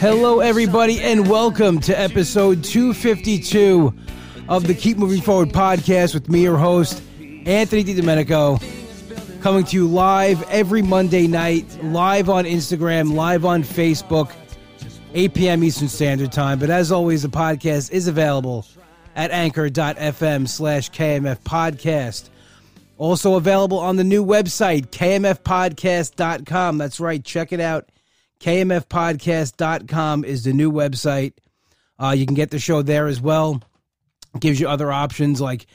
Hello, everybody, and welcome to episode 252 of the Keep Moving Forward podcast with me, your host, Anthony DiDomenico, coming to you live every Monday night, live on Instagram, live on Facebook, 8 p.m. Eastern Standard Time. But as always, the podcast is available at anchor.fm slash KMF podcast. Also available on the new website, kmfpodcast.com. That's right, check it out. kmfpodcast.com is the new website. Uh, you can get the show there as well. It gives you other options like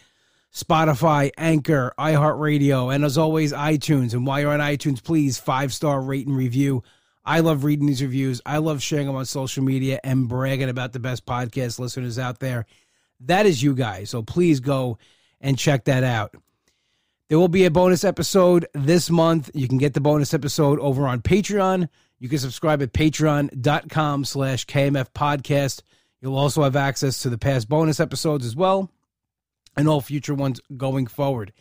Spotify, Anchor, iHeartRadio, and as always, iTunes. And while you're on iTunes, please five star rate and review. I love reading these reviews. I love sharing them on social media and bragging about the best podcast listeners out there. That is you guys. So please go and check that out. There will be a bonus episode this month. You can get the bonus episode over on Patreon. You can subscribe at patreon.com slash KMF podcast. You'll also have access to the past bonus episodes as well and all future ones going forward.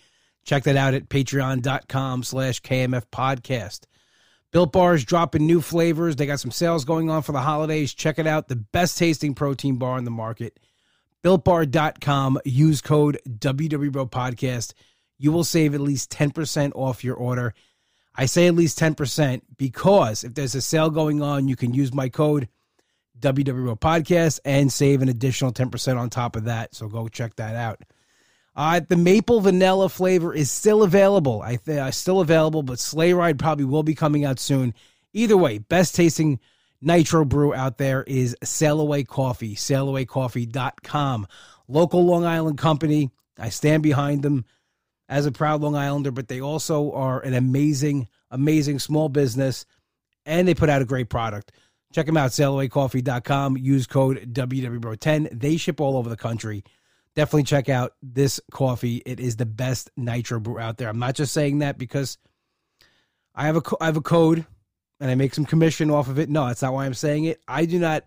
Check that out at patreon.com slash KMF podcast. Built Bar is dropping new flavors. They got some sales going on for the holidays. Check it out. The best tasting protein bar in the market. BuiltBar.com. Use code WWBro Podcast you will save at least 10% off your order. I say at least 10% because if there's a sale going on, you can use my code WWBro Podcast and save an additional 10% on top of that. So go check that out. Uh, the maple vanilla flavor is still available. I think uh, still available, but Sleigh Ride probably will be coming out soon. Either way, best tasting nitro brew out there is Sail Away Coffee, sailawaycoffee.com. Local Long Island company. I stand behind them as a proud Long Islander, but they also are an amazing, amazing small business, and they put out a great product. Check them out, sailawaycoffee.com. Use code WWBRO10. They ship all over the country. Definitely check out this coffee. It is the best nitro brew out there. I'm not just saying that because I have a I have a code and I make some commission off of it. No, that's not why I'm saying it. I do not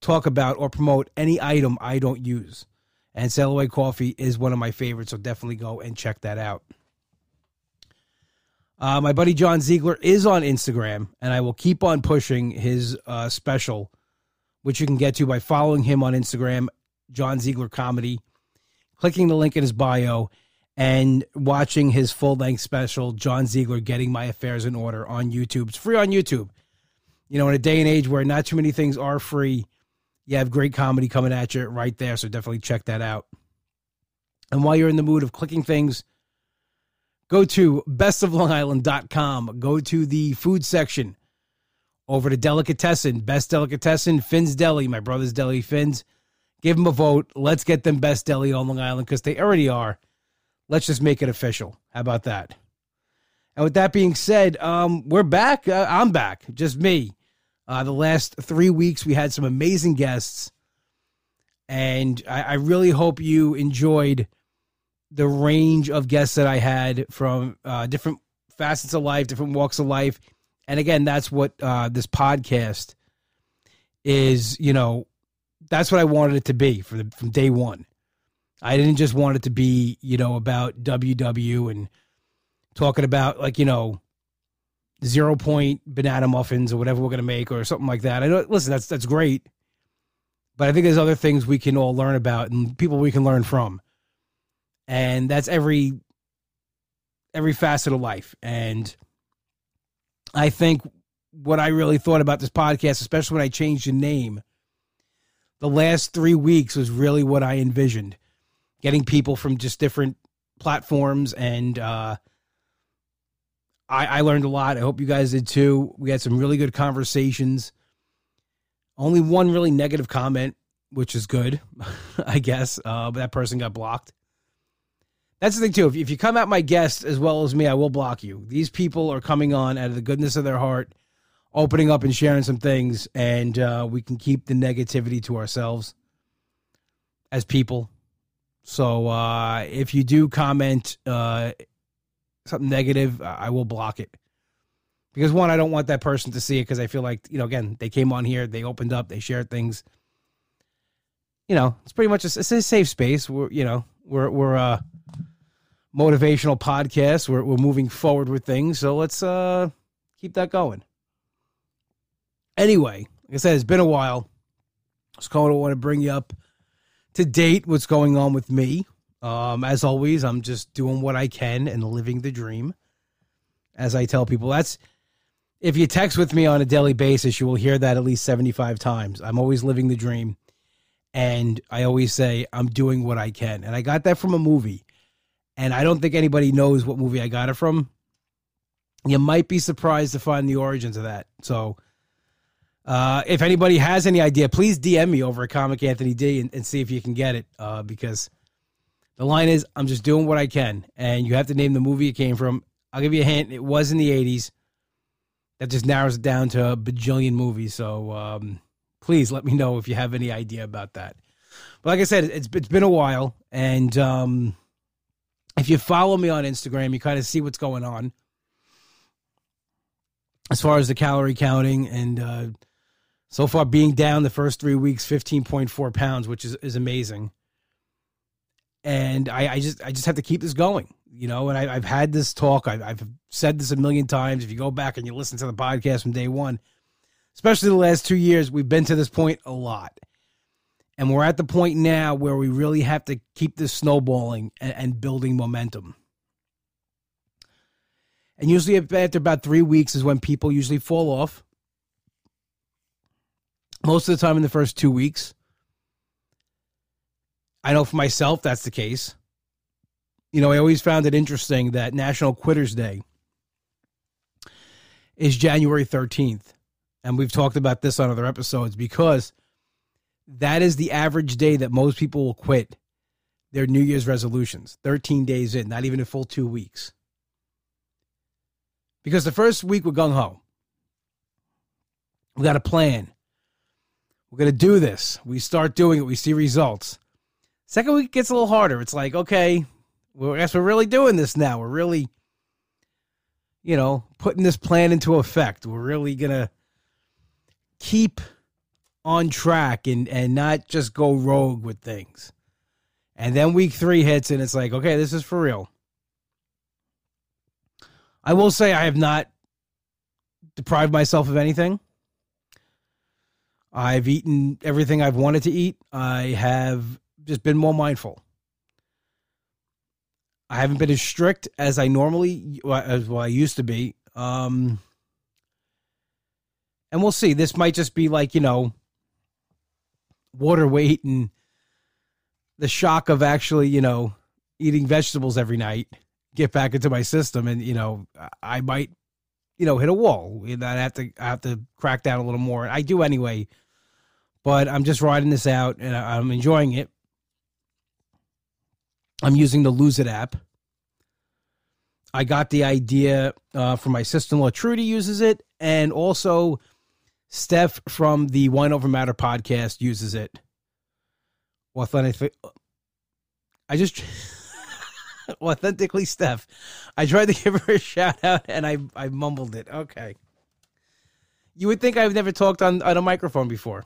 talk about or promote any item I don't use. And Sail Away Coffee is one of my favorites, so definitely go and check that out. Uh, my buddy John Ziegler is on Instagram, and I will keep on pushing his uh, special, which you can get to by following him on Instagram, John Ziegler Comedy, clicking the link in his bio, and watching his full length special, John Ziegler Getting My Affairs in Order on YouTube. It's free on YouTube. You know, in a day and age where not too many things are free, you have great comedy coming at you right there. So definitely check that out. And while you're in the mood of clicking things, go to bestoflongisland.com. Go to the food section over to Delicatessen, Best Delicatessen, Finn's Deli, my brother's Deli, Finn's. Give them a vote. Let's get them Best Deli on Long Island because they already are. Let's just make it official. How about that? And with that being said, um, we're back. Uh, I'm back. Just me. Uh, the last three weeks, we had some amazing guests, and I, I really hope you enjoyed the range of guests that I had from uh, different facets of life, different walks of life. And again, that's what uh, this podcast is. You know, that's what I wanted it to be the, from day one. I didn't just want it to be, you know, about WW and talking about like you know zero point banana muffins or whatever we're gonna make or something like that. I know. Listen, that's that's great, but I think there's other things we can all learn about and people we can learn from, and that's every every facet of life. And I think what I really thought about this podcast, especially when I changed the name, the last three weeks was really what I envisioned, getting people from just different platforms and. uh I, I learned a lot. I hope you guys did too. We had some really good conversations. Only one really negative comment, which is good, I guess. Uh, but that person got blocked. That's the thing too. If, if you come at my guest as well as me, I will block you. These people are coming on out of the goodness of their heart, opening up and sharing some things, and uh, we can keep the negativity to ourselves as people. So uh, if you do comment uh, something negative, I will block it. Because one, I don't want that person to see it because I feel like, you know, again, they came on here, they opened up, they shared things. You know, it's pretty much a, it's a safe space. We're, you know, we're we're a motivational podcast. We're we're moving forward with things, so let's uh keep that going. Anyway, like I said, it's been a while. So I want to bring you up to date what's going on with me. Um, as always, I'm just doing what I can and living the dream. As I tell people, that's if you text with me on a daily basis, you will hear that at least 75 times. I'm always living the dream. And I always say, I'm doing what I can. And I got that from a movie. And I don't think anybody knows what movie I got it from. You might be surprised to find the origins of that. So, uh, if anybody has any idea, please DM me over at Comic Anthony D and, and see if you can get it. Uh, because the line is, I'm just doing what I can. And you have to name the movie it came from. I'll give you a hint. It was in the 80s that just narrows it down to a bajillion movies. So um, please let me know if you have any idea about that. But like I said, it's it's been a while, and um, if you follow me on Instagram, you kind of see what's going on as far as the calorie counting, and uh, so far being down the first three weeks, fifteen point four pounds, which is is amazing. And I, I just I just have to keep this going you know, and I, have had this talk. I've, I've said this a million times. If you go back and you listen to the podcast from day one, especially the last two years, we've been to this point a lot. And we're at the point now where we really have to keep this snowballing and, and building momentum. And usually, after about three weeks, is when people usually fall off. Most of the time, in the first two weeks. I know for myself that's the case you know, I always found it interesting that National Quitters Day is January 13th. And we've talked about this on other episodes because that is the average day that most people will quit their New Year's resolutions, 13 days in, not even a full two weeks. Because the first week we're gung ho. We got a plan. We're going to do this. We start doing it. We see results. Second week gets a little harder. It's like, okay, well, I guess we're really doing this now. We're really, you know, putting this plan into effect. We're really gonna keep on track and and not just go rogue with things. And then week three hits and it's like, okay, this is for real. I will say I have not deprived myself of anything. I've eaten everything I've wanted to eat. I have just been more mindful. I haven't been as strict as I normally as well I used to be. Um, and we'll see. This might just be like you know, water weight and the shock of actually you know eating vegetables every night get back into my system, and you know I might you know hit a wall. I have to I have to crack down a little more. I do anyway, but I'm just riding this out and I'm enjoying it. I'm using the Lose It app. I got the idea uh, from my sister in law, Trudy uses it, and also Steph from the Wine Over Matter podcast uses it. Authentic. I just authentically Steph. I tried to give her a shout out and I I mumbled it. Okay. You would think I've never talked on, on a microphone before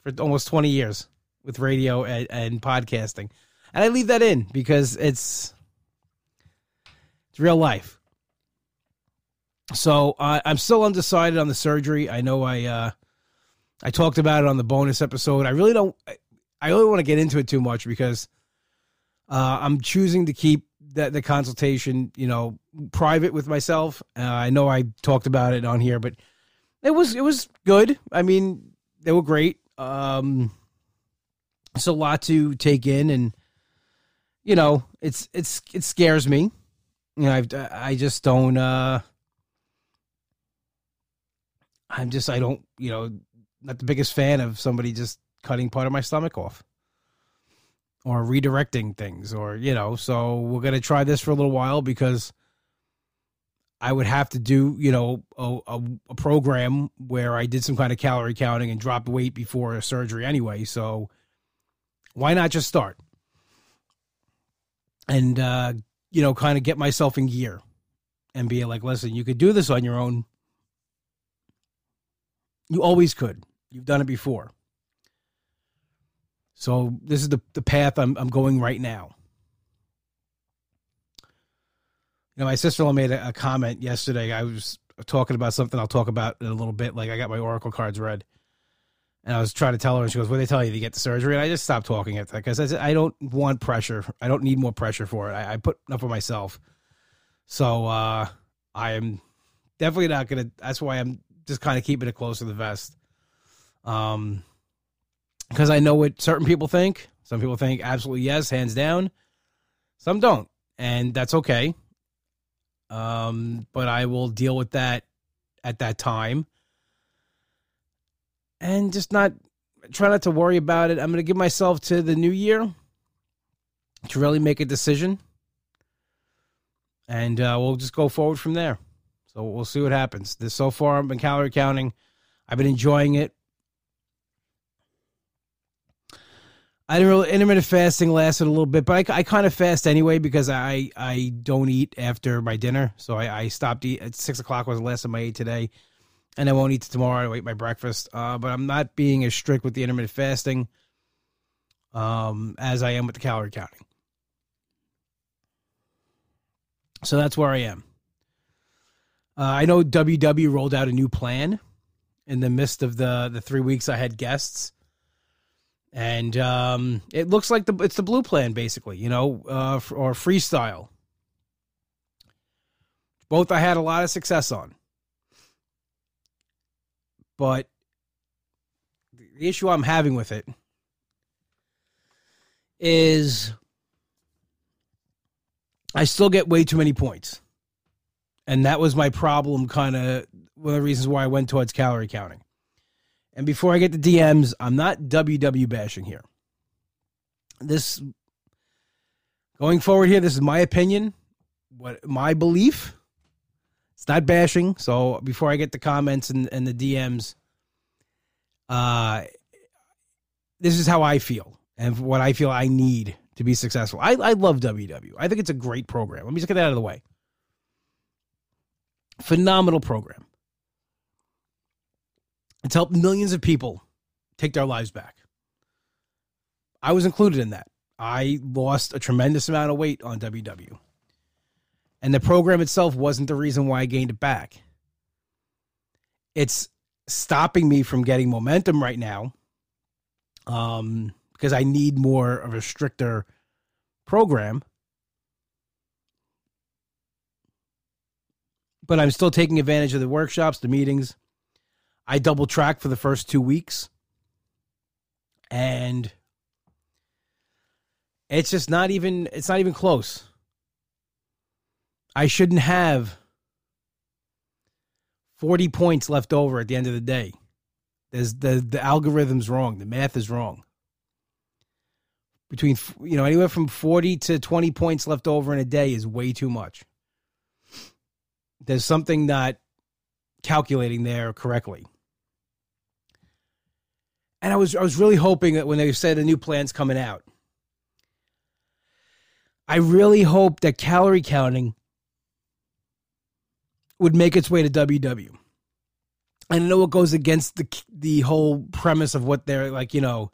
for almost 20 years with radio and, and podcasting. And I leave that in because it's it's real life. So uh, I'm still undecided on the surgery. I know I uh, I talked about it on the bonus episode. I really don't. I really want to get into it too much because uh, I'm choosing to keep the, the consultation, you know, private with myself. Uh, I know I talked about it on here, but it was it was good. I mean, they were great. Um, it's a lot to take in, and you know, it's it's it scares me. You know, I've I just don't. uh I'm just I don't you know not the biggest fan of somebody just cutting part of my stomach off or redirecting things or you know so we're gonna try this for a little while because I would have to do you know a, a, a program where I did some kind of calorie counting and dropped weight before a surgery anyway so why not just start and uh, you know, kind of get myself in gear and be like, listen, you could do this on your own. You always could. You've done it before. So this is the, the path I'm I'm going right now. You know, my sister-in-law made a, a comment yesterday. I was talking about something I'll talk about in a little bit. Like I got my Oracle cards read. And I was trying to tell her, and she goes, "What they tell you to get the surgery?" And I just stopped talking at that because I, I don't want pressure. I don't need more pressure for it. I, I put enough on myself. So uh, I am definitely not gonna. That's why I'm just kind of keeping it close to the vest. Um, because I know what certain people think. Some people think absolutely yes, hands down. Some don't, and that's okay. Um, but I will deal with that at that time, and just not try not to worry about it. I'm going to give myself to the new year to really make a decision, and uh, we'll just go forward from there. So we'll see what happens. This so far, I've been calorie counting. I've been enjoying it. I didn't really intermittent fasting lasted a little bit, but I, I kind of fast anyway because I I don't eat after my dinner, so I, I stopped eat at six o'clock was the last I ate today, and I won't eat tomorrow. I eat my breakfast, uh, but I'm not being as strict with the intermittent fasting, um, as I am with the calorie counting. So that's where I am. Uh, I know WW rolled out a new plan in the midst of the the three weeks I had guests and um, it looks like the it's the blue plan basically, you know, uh, or freestyle. Both I had a lot of success on, but the issue I'm having with it is I still get way too many points. And that was my problem, kind of one of the reasons why I went towards calorie counting. And before I get the DMs, I'm not WW bashing here. This going forward here, this is my opinion, what my belief. It's not bashing. So before I get the comments and, and the DMs, uh this is how I feel and what I feel I need to be successful. I, I love WW. I think it's a great program. Let me just get that out of the way. Phenomenal program. It's helped millions of people take their lives back. I was included in that. I lost a tremendous amount of weight on WW. And the program itself wasn't the reason why I gained it back. It's stopping me from getting momentum right now um, because I need more of a stricter program. But I'm still taking advantage of the workshops, the meetings, I double track for the first two weeks. And it's just not even it's not even close. I shouldn't have 40 points left over at the end of the day. There's the the algorithm's wrong. The math is wrong. Between you know anywhere from 40 to 20 points left over in a day is way too much. There's something not calculating there correctly. And I was I was really hoping that when they said a new plan's coming out, I really hope that calorie counting would make its way to WW. I know it goes against the the whole premise of what they're like, you know,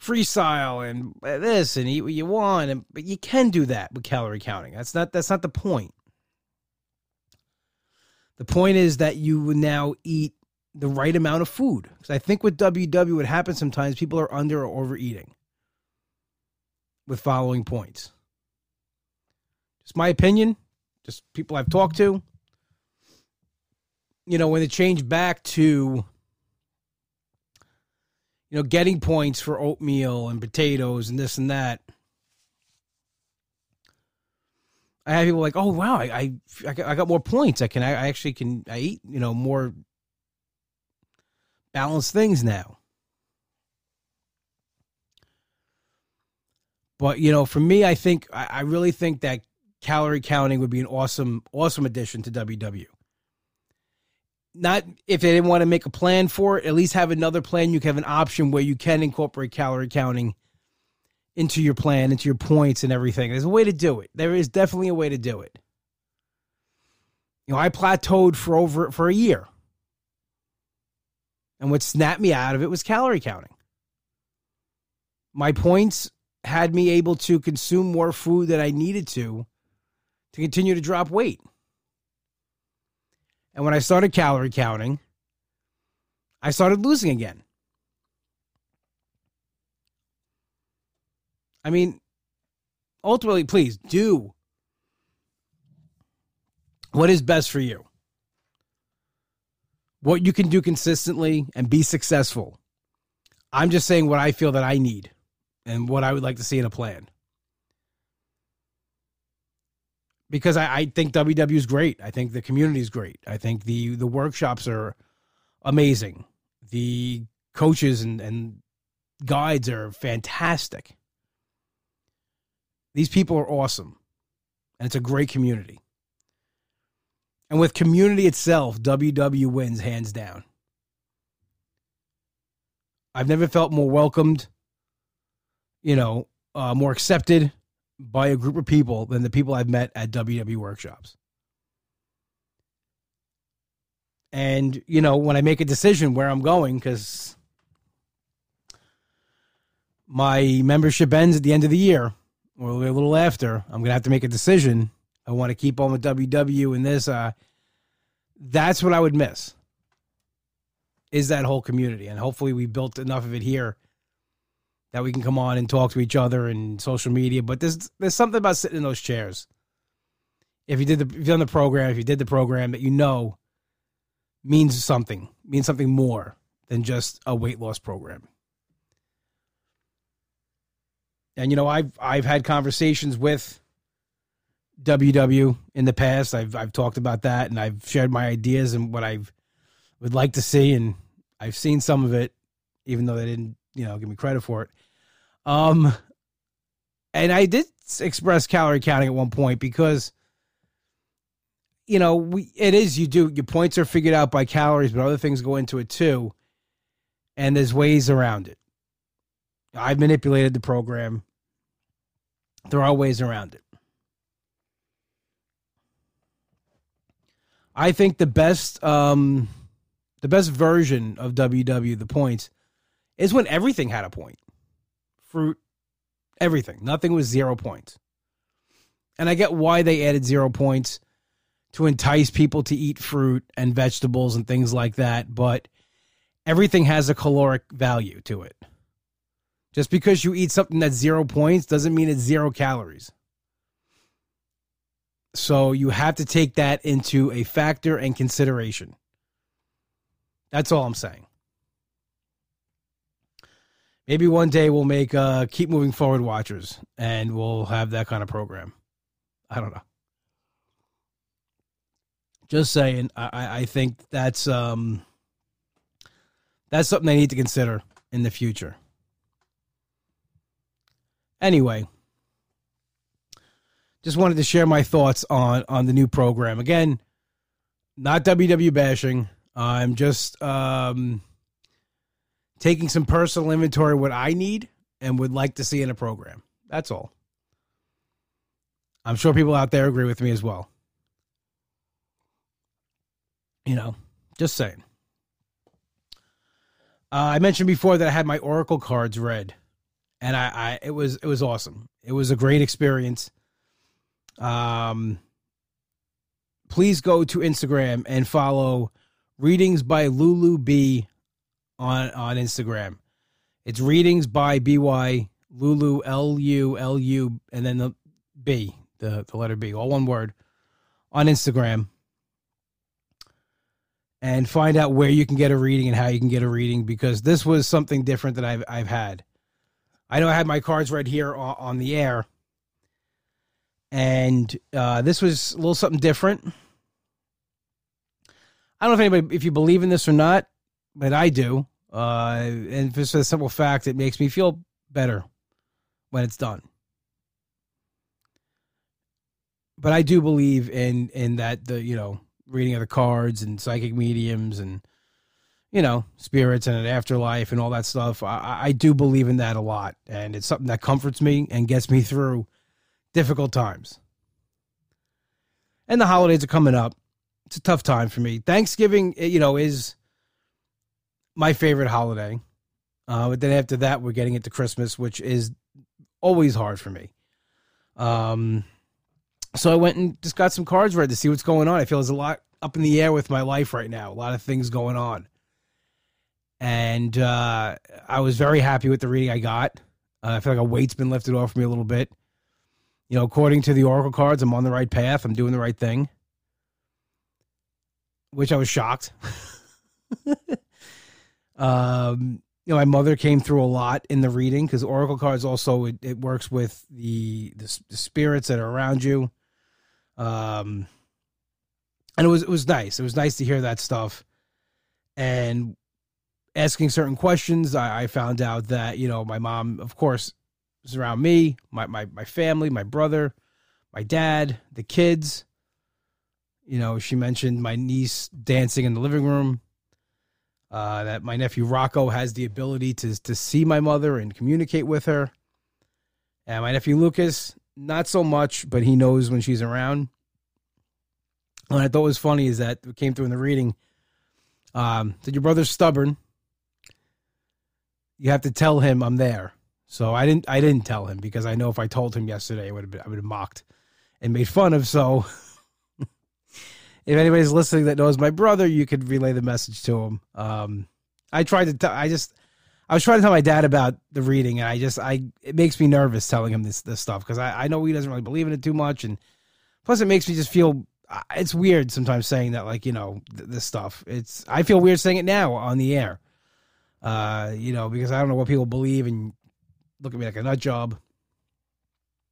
freestyle and this and eat what you want, and but you can do that with calorie counting. That's not that's not the point. The point is that you would now eat the right amount of food. Because I think with WW, what happens sometimes, people are under or overeating with following points. Just my opinion, just people I've talked to. You know, when they change back to, you know, getting points for oatmeal and potatoes and this and that. I have people like, oh wow, I I, I got more points. I can I actually can I eat you know more balanced things now. But you know, for me, I think I, I really think that calorie counting would be an awesome, awesome addition to WW. Not if they didn't want to make a plan for it, at least have another plan. You can have an option where you can incorporate calorie counting into your plan, into your points and everything. There's a way to do it. There is definitely a way to do it. You know, I plateaued for over for a year. And what snapped me out of it was calorie counting. My points had me able to consume more food that I needed to to continue to drop weight. And when I started calorie counting, I started losing again. I mean, ultimately, please do what is best for you, what you can do consistently and be successful. I'm just saying what I feel that I need and what I would like to see in a plan. Because I, I think WW is great. I think the community is great. I think the the workshops are amazing. The coaches and, and guides are fantastic. These people are awesome. And it's a great community. And with community itself, WW wins hands down. I've never felt more welcomed, you know, uh, more accepted by a group of people than the people I've met at WW workshops. And, you know, when I make a decision where I'm going, because my membership ends at the end of the year or a little after, I'm going to have to make a decision I want to keep on with WW and this. Uh, that's what I would miss. Is that whole community, and hopefully we built enough of it here that we can come on and talk to each other and social media. But there's there's something about sitting in those chairs. If you did the if you've done the program, if you did the program that you know means something, means something more than just a weight loss program. And you know, I've I've had conversations with WW in the past. I've I've talked about that and I've shared my ideas and what I would like to see and I've seen some of it even though they didn't, you know, give me credit for it. Um and I did express calorie counting at one point because you know, we it is you do your points are figured out by calories, but other things go into it too. And there's ways around it. I've manipulated the program. There are ways around it. I think the best um the best version of WW the points is when everything had a point. Fruit, everything. Nothing was zero points. And I get why they added zero points to entice people to eat fruit and vegetables and things like that, but everything has a caloric value to it. Just because you eat something that's zero points doesn't mean it's zero calories. So you have to take that into a factor and consideration. That's all I'm saying. Maybe one day we'll make uh keep moving forward watchers and we'll have that kind of program. I don't know. Just saying, I, I think that's um that's something they need to consider in the future. Anyway, just wanted to share my thoughts on on the new program. Again, not WW bashing. I'm just um, taking some personal inventory what I need and would like to see in a program. That's all. I'm sure people out there agree with me as well. You know, just saying. Uh, I mentioned before that I had my Oracle cards read, and I, I it was it was awesome. It was a great experience. Um, please go to Instagram and follow Readings by Lulu B on on Instagram. It's Readings by BY Lulu L U L U and then the B, the the letter B, all one word on Instagram. And find out where you can get a reading and how you can get a reading because this was something different that I've I've had. I know I had my cards right here on, on the air and uh, this was a little something different. I don't know if anybody, if you believe in this or not, but I do. Uh, and just for the simple fact, it makes me feel better when it's done. But I do believe in in that the you know reading of the cards and psychic mediums and you know spirits and an afterlife and all that stuff. I, I do believe in that a lot, and it's something that comforts me and gets me through difficult times. And the holidays are coming up. It's a tough time for me. Thanksgiving, eh, you know, is my favorite holiday. Uh, but then after that, we're getting into Christmas, which is always hard for me. Um, so I went and just got some cards read to see what's going on. I feel there's a lot up in the air with my life right now. A lot of things going on. And uh, I was very happy with the reading I got. Uh, I feel like a weight's been lifted off me a little bit. You know, according to the Oracle cards, I'm on the right path. I'm doing the right thing, which I was shocked. um, you know, my mother came through a lot in the reading because Oracle cards also it, it works with the, the, the spirits that are around you. Um, and it was it was nice. It was nice to hear that stuff, and asking certain questions. I, I found out that you know my mom, of course, is around me, my my my family, my brother, my dad, the kids. You know, she mentioned my niece dancing in the living room. Uh, that my nephew Rocco has the ability to to see my mother and communicate with her. And my nephew Lucas, not so much, but he knows when she's around. What I thought was funny is that it came through in the reading. Um, that your brother's stubborn. You have to tell him I'm there. So I didn't. I didn't tell him because I know if I told him yesterday, I would have been. I would have mocked and made fun of. So if anybody's listening that knows my brother, you could relay the message to him. Um, I tried to. T- I just. I was trying to tell my dad about the reading, and I just. I. It makes me nervous telling him this this stuff because I. I know he doesn't really believe in it too much, and plus it makes me just feel. It's weird sometimes saying that, like you know, th- this stuff. It's. I feel weird saying it now on the air. Uh, you know, because I don't know what people believe, and look at me like a nut job.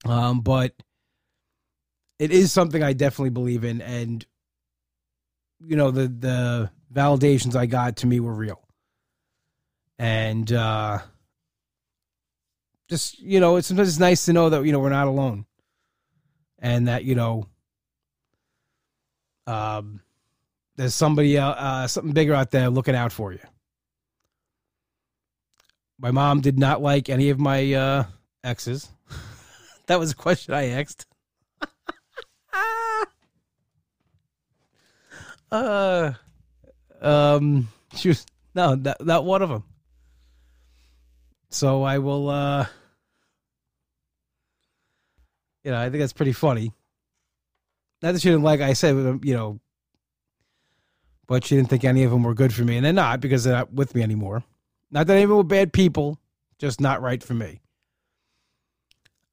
Um, but it is something I definitely believe in, and you know the the validations I got to me were real, and uh, just you know, it's sometimes it's nice to know that you know we're not alone, and that you know, um, there's somebody uh, uh something bigger out there looking out for you my mom did not like any of my uh, exes. that was a question I asked. Uh, um, she was no, that not one of them. So I will. uh You know, I think that's pretty funny. Not that she didn't like. I said, you know, but she didn't think any of them were good for me, and they're not because they're not with me anymore. Not that any of them were bad people, just not right for me.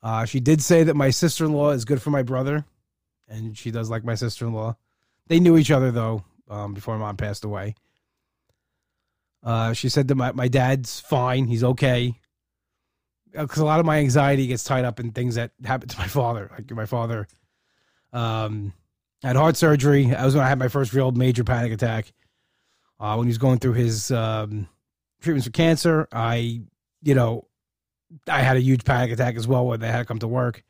Uh, she did say that my sister in law is good for my brother, and she does like my sister in law. They knew each other, though, um, before mom passed away. Uh, she said that my, my dad's fine. He's okay. Because uh, a lot of my anxiety gets tied up in things that happened to my father. Like my father um, had heart surgery. That was when I had my first real major panic attack. Uh, when he was going through his um, treatments for cancer. I, you know, I had a huge panic attack as well when they had to come to work.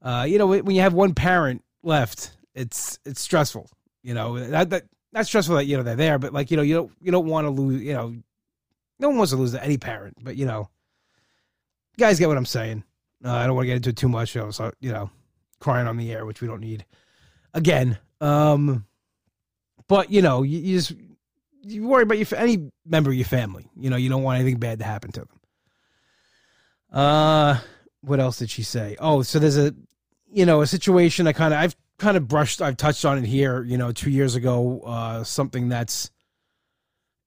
Uh, you know, when you have one parent left, it's it's stressful. You know, that, that not stressful that you know they're there, but like you know, you don't you don't want to lose. You know, no one wants to lose any parent, but you know, you guys get what I'm saying. Uh, I don't want to get into it too much. You know, so you know, crying on the air, which we don't need. Again, um, but you know, you, you just you worry about your any member of your family. You know, you don't want anything bad to happen to them. Uh, what else did she say? Oh, so there's a, you know, a situation I kind of I've kind of brushed I've touched on it here. You know, two years ago, uh, something that's,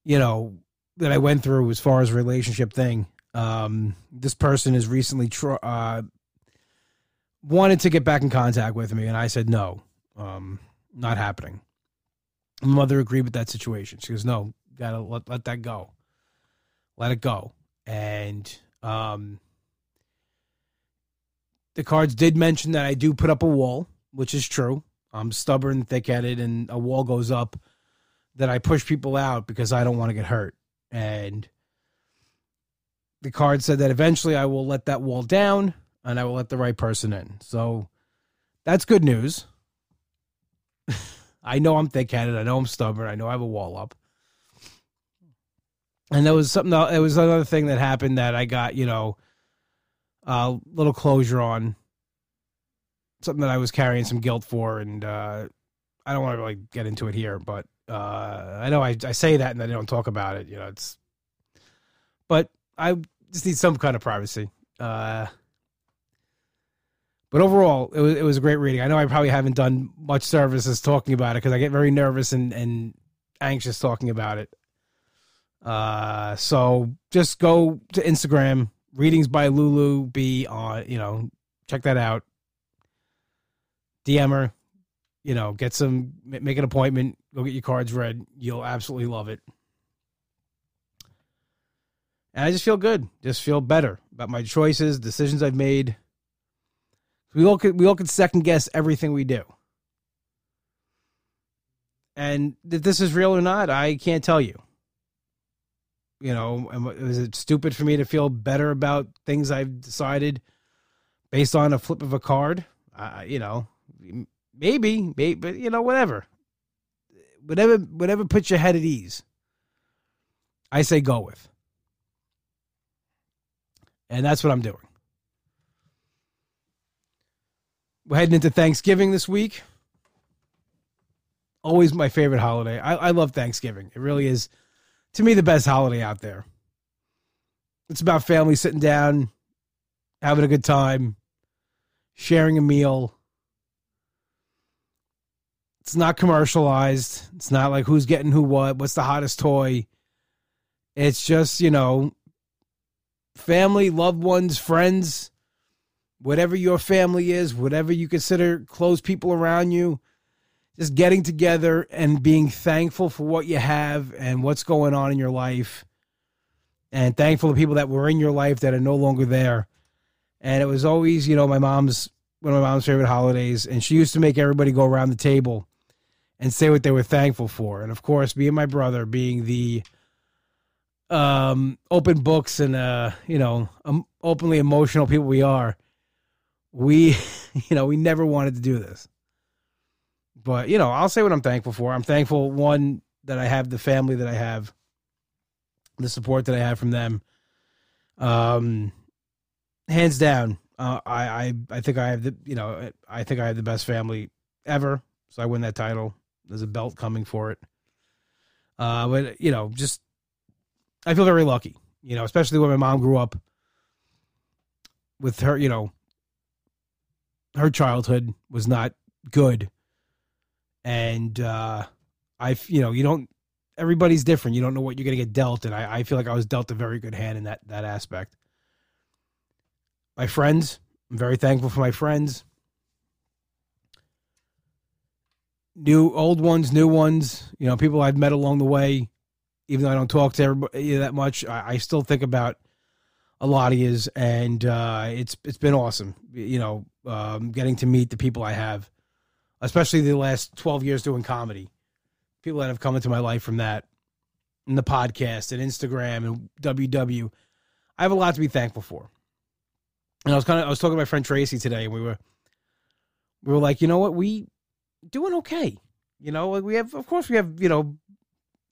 you know, that I went through as far as relationship thing. Um, this person has recently tr- uh, wanted to get back in contact with me, and I said no, um, not happening mother agreed with that situation. She goes, "No, gotta let let that go, let it go." And um, the cards did mention that I do put up a wall, which is true. I'm stubborn, thick headed, and a wall goes up that I push people out because I don't want to get hurt. And the card said that eventually I will let that wall down and I will let the right person in. So that's good news. I know I'm thick headed. I know I'm stubborn. I know I have a wall up. And there was something. It was another thing that happened that I got, you know, a little closure on. Something that I was carrying some guilt for, and uh, I don't want to really get into it here, but uh, I know I, I say that and I don't talk about it. You know, it's. But I just need some kind of privacy. Uh, But overall, it was it was a great reading. I know I probably haven't done much services talking about it because I get very nervous and and anxious talking about it. Uh, so just go to Instagram, readings by Lulu B on, you know, check that out. DM her, you know, get some, make an appointment, go get your cards read. You'll absolutely love it. And I just feel good, just feel better about my choices, decisions I've made. We all could, we all could second guess everything we do. And if this is real or not, I can't tell you. You know, is it stupid for me to feel better about things I've decided based on a flip of a card? Uh, you know, maybe, maybe, but you know, whatever, whatever, whatever puts your head at ease. I say go with, and that's what I'm doing. We're heading into Thanksgiving this week. Always my favorite holiday. I, I love Thanksgiving. It really is, to me, the best holiday out there. It's about family sitting down, having a good time, sharing a meal. It's not commercialized. It's not like who's getting who what, what's the hottest toy. It's just, you know, family, loved ones, friends, whatever your family is, whatever you consider close people around you just getting together and being thankful for what you have and what's going on in your life and thankful to people that were in your life that are no longer there. And it was always, you know, my mom's one of my mom's favorite holidays, and she used to make everybody go around the table and say what they were thankful for. And of course, me and my brother being the um, open books and uh, you know, um, openly emotional people we are, we, you know, we never wanted to do this. But, you know, I'll say what I'm thankful for. I'm thankful, one, that I have the family that I have, the support that I have from them. Um, hands down, uh, I, I, I think I have the, you know, I think I have the best family ever. So I win that title. There's a belt coming for it. Uh, but you know, just I feel very lucky. You know, especially when my mom grew up with her. You know, her childhood was not good and uh, I, you know, you don't. Everybody's different. You don't know what you're to get dealt, and I, I feel like I was dealt a very good hand in that that aspect. My friends, I'm very thankful for my friends. New, old ones, new ones. You know, people I've met along the way. Even though I don't talk to everybody that much, I, I still think about a lot of yous, and uh, it's it's been awesome. You know, um, getting to meet the people I have especially the last 12 years doing comedy. People that have come into my life from that, and the podcast and Instagram and WW. I have a lot to be thankful for. And I was kind of I was talking to my friend Tracy today, and we were we were like, you know what, we doing okay. You know, we have, of course, we have you know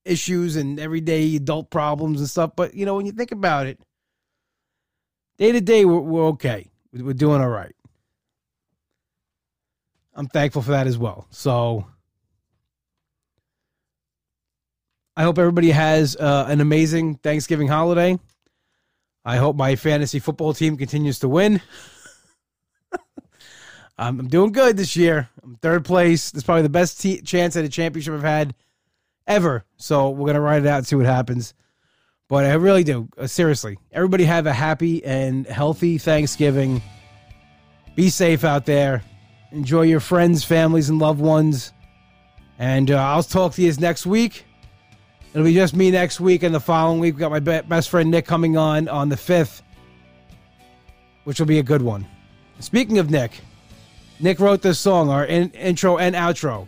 issues and everyday adult problems and stuff, but you know, when you think about it, day to day, we're, we're okay. We're doing all right. I'm thankful for that as well. So I hope everybody has uh, an amazing Thanksgiving holiday. I hope my fantasy football team continues to win. I'm doing good this year. I'm third place. It's probably the best t- chance at a championship I've had ever. So we're gonna ride it out and see what happens. But I really do. Uh, seriously, everybody have a happy and healthy Thanksgiving. Be safe out there. Enjoy your friends, families, and loved ones. And uh, I'll talk to you next week. It'll be just me next week, and the following week we got my be- best friend Nick coming on on the fifth, which will be a good one. Speaking of Nick, Nick wrote this song, our in- intro and outro.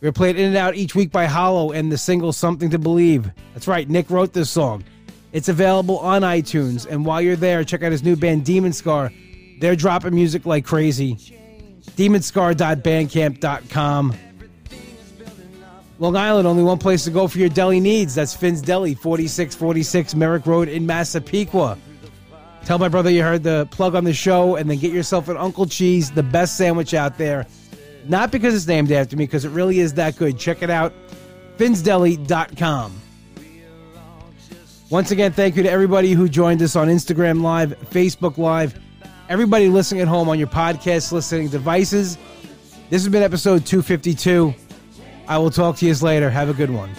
We are it in and out each week by Hollow and the single "Something to Believe." That's right, Nick wrote this song. It's available on iTunes, and while you're there, check out his new band Demon Scar. They're dropping music like crazy demonscar.bandcamp.com. Long Island, only one place to go for your deli needs. That's Finn's Deli, 4646 Merrick Road in Massapequa. Tell my brother you heard the plug on the show and then get yourself an Uncle Cheese, the best sandwich out there. Not because it's named after me, because it really is that good. Check it out, finsdeli.com. Once again, thank you to everybody who joined us on Instagram Live, Facebook Live, Everybody listening at home on your podcast listening devices, this has been episode 252. I will talk to you later. Have a good one.